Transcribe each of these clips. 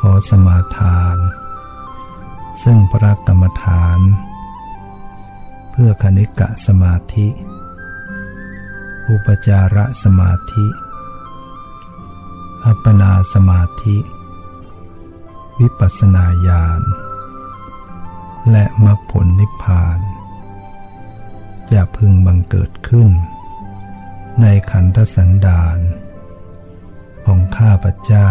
ขอสมาทาน ซึ่งพระกรรมฐาน เพื่อคณิกะสมาธิ อุปจาระสมาธิ อัปปนาสมาธิ วิปัสนาญาณ และมรรคผลนิพพาน จะพึงบังเกิดขึ้น ในขันธสันดานของข้าพเจ้า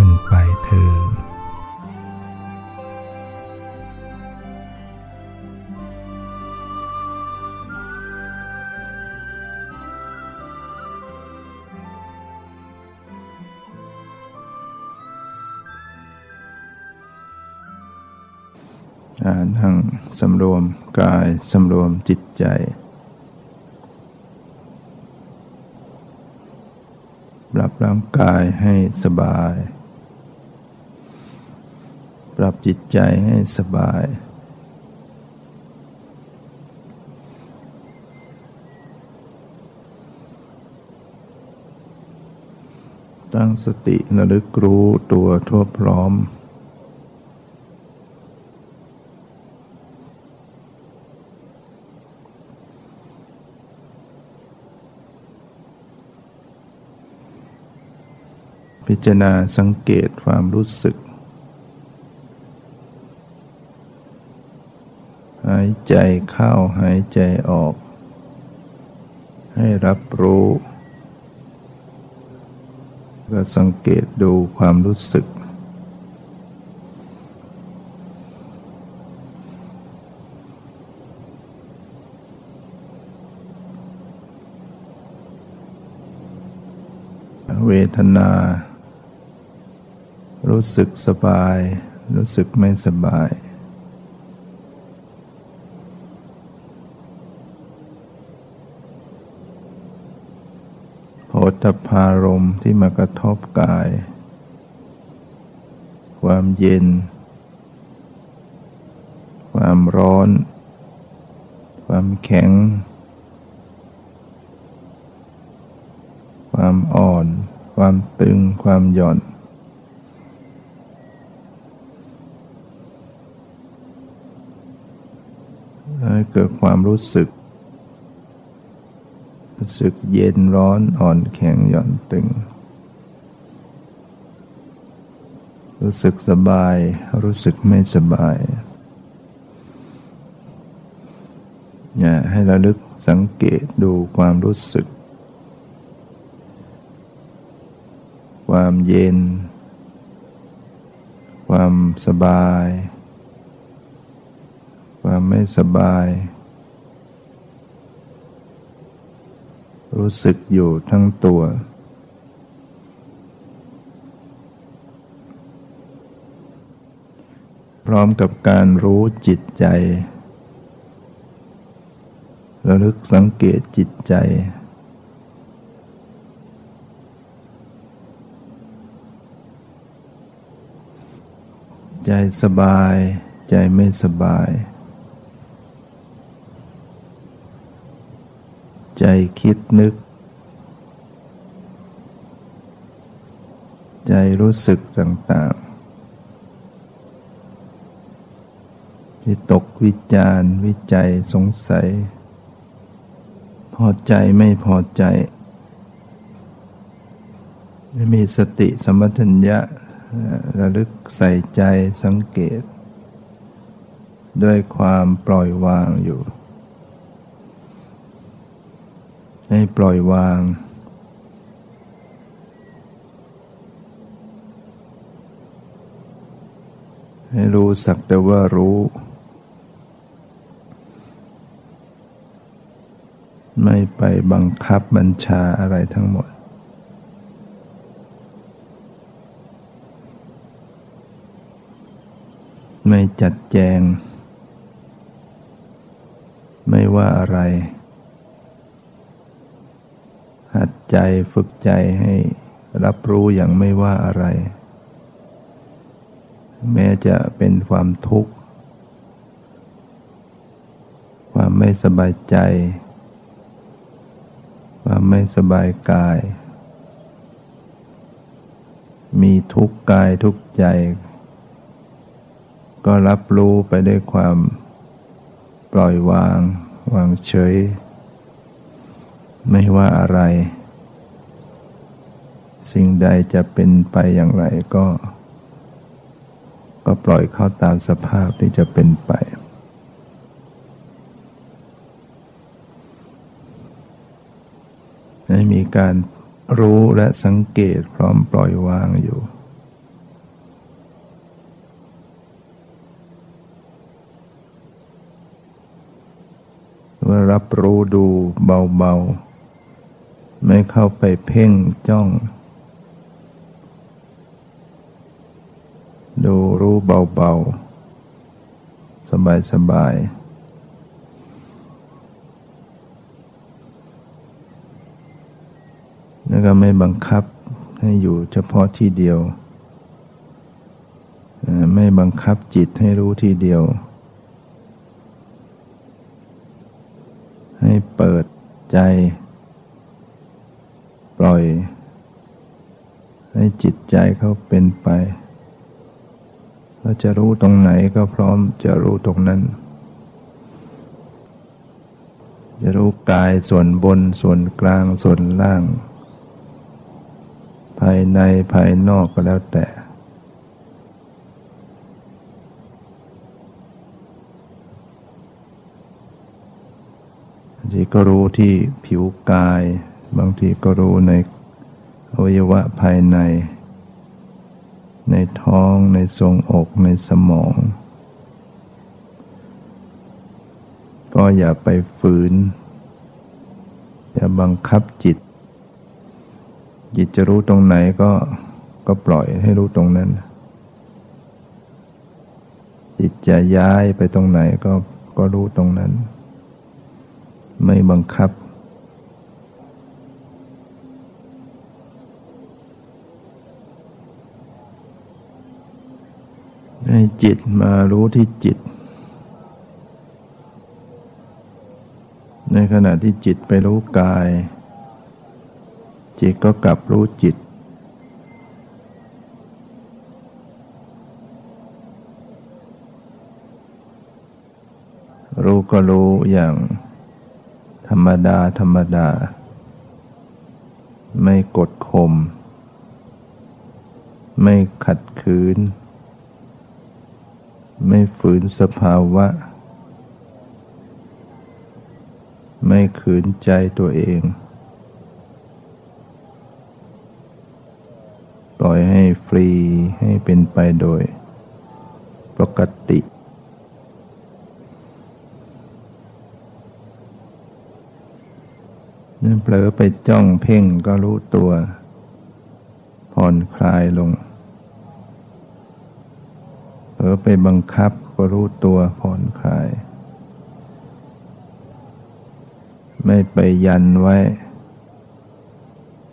น สำรวมกายสำรวมจิตใจ ปรับร่างกายให้สบาย ปรับจิตใจให้สบาย ตั้งสติระลึกรู้ตัวทั่วพร้อม พิจารณาสังเกตความรู้สึก หายใจเข้าหายใจออก ให้รับรู้ก็สังเกตดูความรู้สึก เวทนา รู้สึกสบาย รู้สึกไม่สบายโผฏพารมที่มากระทบกาย ความเย็น ความร้อน ความแข็ง ความอ่อน ความตึง ความหย่อนให้ เกิดความรู้สึก รู้สึกเย็นร้อนอ่อนแข็งหย่อนตึง รู้สึกสบาย รู้สึกไม่สบายอย่าให้ระลึกสังเกตดูความรู้สึก ความเย็น ความสบาย ความไม่สบาย รู้สึกอยู่ทั้งตัว พร้อมกับการรู้จิตใจระลึกสังเกตจิตใจใจสบาย ใจไม่สบาย ใจคิดนึก ใจรู้สึกต่างๆที่ตกวิจารวิจัยสงสัย พอใจไม่พอใจมีสติสมัชัญญะระลึกใส่ใจสังเกต ด้วยความปล่อยวางอยู่ ให้ปล่อยวาง ให้รู้สักแต่ว่ารู้ ไม่ไปบังคับบัญชาอะไรทั้งหมดไม่จัดแจง ไม่ว่าอะไร หัดใจฝึกใจให้รับรู้อย่างไม่ว่าอะไร แม้จะเป็นความทุกข์ ความไม่สบายใจ ความไม่สบายกาย มีทุกข์กายทุกใจ ก็รับรู้ไปด้วยความปล่อยวาง วางเฉย ไม่ว่าอะไร สิ่งใดจะเป็นไปอย่างไรก็ ก็ปล่อยเข้าตามสภาพที่จะเป็นไป ให้มีการรู้และสังเกตพร้อมปล่อยวางอยู่ว่ารับรู้ดูเบาๆ ไม่เข้าไปเพ่งจ้อง ดูรู้เบาๆ สบายๆแล้วก็ไม่บังคับให้อยู่เฉพาะที่เดียว ไม่บังคับจิตให้รู้ที่เดียว ให้เปิดใจ ล่อย ให้จิตใจเขาเป็นไปเราจะรู้ตรงไหนก็พร้อมจะรู้ตรงนั้น จะรู้กายส่วนบนส่วนกลางส่วนล่าง ภายในภายนอกก็แล้วแต่ ทีก็รู้ที่ผิวกาย บางทีก็รู้ในอวัยวะภายใน ในท้องในทรงอกในสมอง ก็อย่าไปฝืน อย่าบังคับจิต จิตจะรู้ตรงไหนก็ก็ปล่อยให้รู้ตรงนั้น จิตจะย้ายไปตรงไหนก็ก็รู้ตรงนั้น ไม่บังคับ ให้จิตมารู้ที่จิต ในขณะที่จิตไปรู้กาย จิตก็กลับรู้จิต รู้ก็รู้อย่างธรรมดา ธรรมดา ไม่กดข่มไม่ขัดขืน ไม่ฝืนสภาวะ ไม่ขืนใจตัวเอง ปล่อยให้ฟรีให้เป็นไปโดย ปกติเผลอไปจ้องเพ่งก็รู้ตัว ผ่อนคลายลง ลอไปบังคับก็รู้ตัวผ่อนคลาย ไม่ไปยันไว้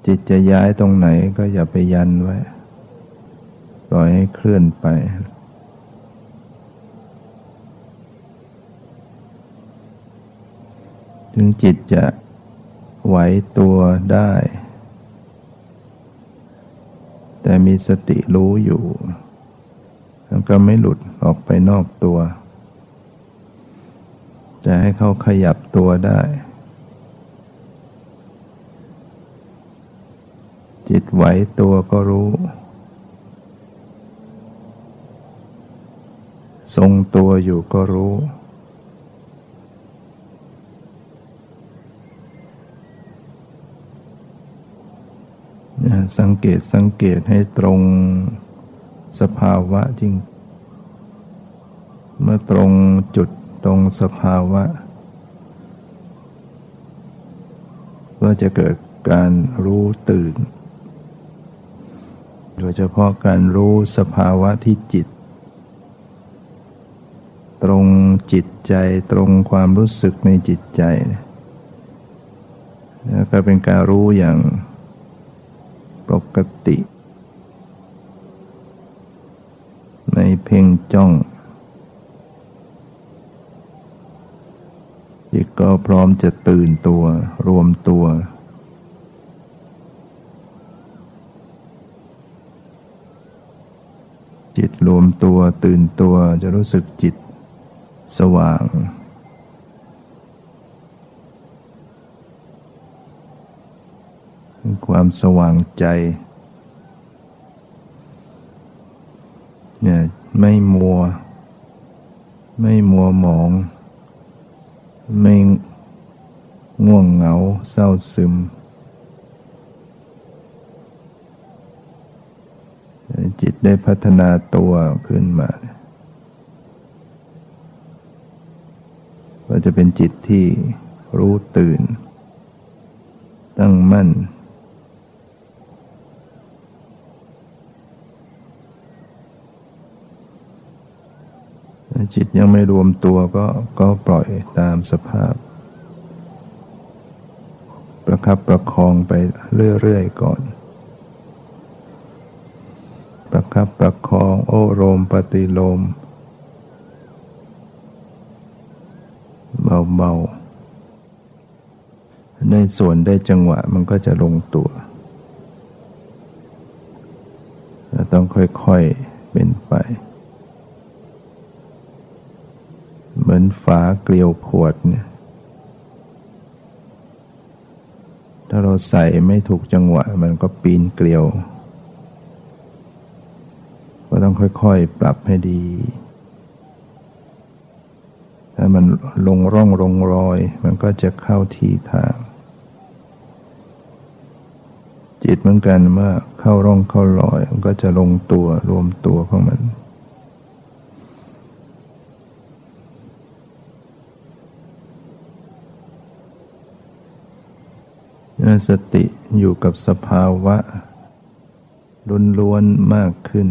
จิตจะย้ายตรงไหนก็อย่าไปยันไว้ ปล่อยให้เคลื่อนไป ถึงจิตจะไหวตัวได้ แต่มีสติรู้อยู่ มันก็ไม่หลุดออกไปนอกตัว จะให้เขาขยับตัวได้ จิตไหวตัวก็รู้ ทรงตัวอยู่ก็รู้สังเกตสังเกตให้ตรง สภาวะจริง เมื่อตรงจุดตรงสภาวะ ก็จะเกิดการรู้ตื่น โดยเฉพาะการรู้สภาวะที่จิต ตรงจิตใจตรงความรู้สึกในจิตใจแล้วก็เป็นการรู้อย่างปกติใน เพ่งจ้องจิตก็พร้อมจะตื่นตัวรวมตัว จิตรวมตัวตื่นตัวจะรู้สึกจิตสว่าง ความสว่างใจเนี่ย ไม่มัว ไม่มัวหมอง ไม่ง่วงเหงาเศร้าซึม จิตได้พัฒนาตัวขึ้นมาก็จะเป็นจิตที่รู้ตื่น ตั้งมั่น จิตยังไม่รวมตัวก็ก็ปล่อยตามสภาพ ประคับประคองไปเรื่อยๆก่อน ประคับประคองโอโรมปฏิโลม เบาๆ ในส่วนได้จังหวะมันก็จะลงตัวต้องค่อยๆ เป็นไป เหมือนฝาเกลียวขวดเนี่ยถ้าเราใส่ไม่ถูกจังหวะ มันก็ปีนเกลียว ก็ต้องค่อยๆ ปรับให้ดี ถ้ามันลงร่องลงรอย มันก็จะเข้าที่ทาง จิตเหมือนกันเมื่อเข้าร่องเข้ารอย มันก็จะลงตัวรวมตัวของมัน สติอยู่กับสภาวะล้วนๆมากขึ้น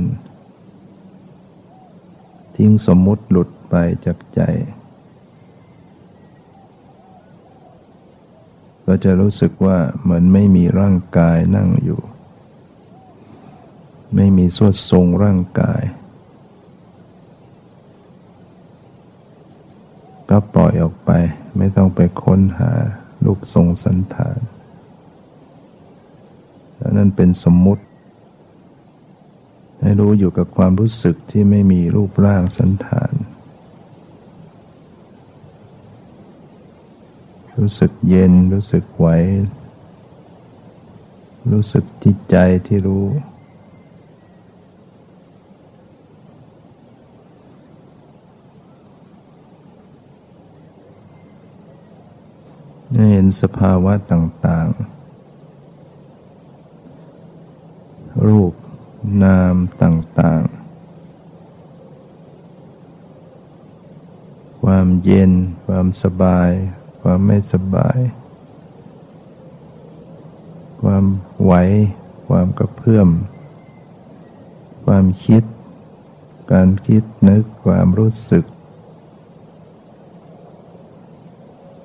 ทิ้งสมมุติหลุดไปจากใจ ก็จะรู้สึกว่าเหมือนไม่มีร่างกายนั่งอยู่ ไม่มีสวดทรงร่างกาย ก็ปล่อยออกไปไม่ต้องไปค้นหารูปทรงสันฐาน นั่นเป็นสมมุติ ให้รู้อยู่กับความรู้สึกที่ไม่มีรูปร่างสันฐาน รู้สึกเย็นรู้สึกไหว รู้สึกจิตใจที่รู้เห็นสภาวะต่าง ๆ รูปนามต่างๆ ความเย็น ความสบาย ความไม่สบาย ความไหว ความกระเพื่อม ความคิด การคิดนึกความรู้สึก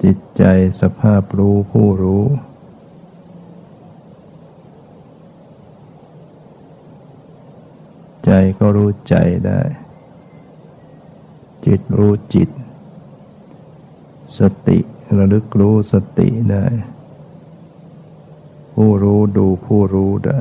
จิตใจสภาพรู้ผู้รู้ ใจก็รู้ใจได้ จิตรู้จิต สติระลึกรู้สติได้ ผู้รู้ดูผู้รู้ได้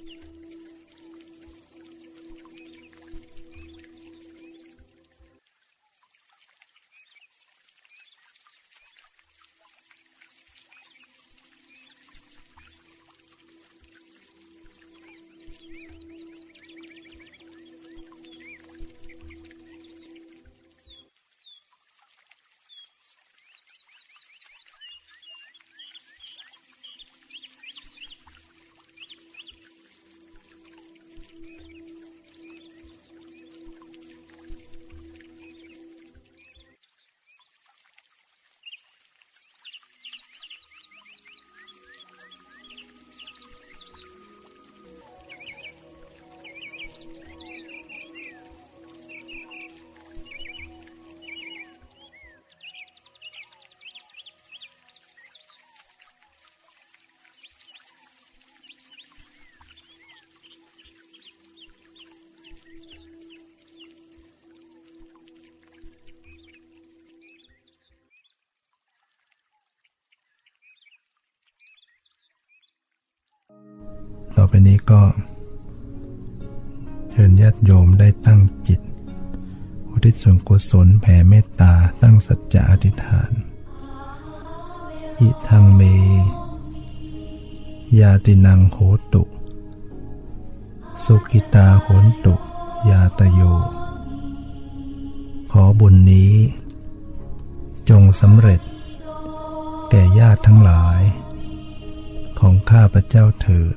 ต่ ก็เชิญญาติโยมได้ตั้งจิต อุทิศส่วนกุศลแผ่เมตตาตั้งสัจจะอธิษฐาน อิทังเม ยาตินังโหตุ สุกิตาโหนตุ ยาตโย ขอบุญนี้ จงสำเร็จ แก่ญาติทั้งหลาย ของข้าพระเจ้าเถิด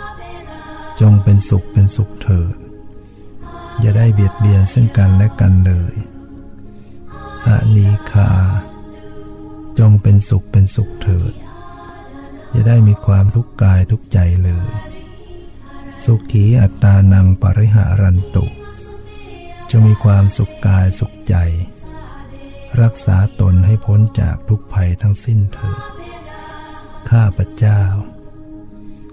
จงเป็นสุขเป็นสุขเถิด อย่าได้เบียดเบียนซึ่งกันและกันเลยอานีคา จงเป็นสุขเป็นสุขเถิด อย่าได้มีความทุกข์กายทุกใจเลย สุขีอัตตานังปริหารันตุจงมีความสุขกายสุขใจ รักษาตนให้พ้นจากทุกภัยทั้งสิ้นเถิดข้าพเจ้า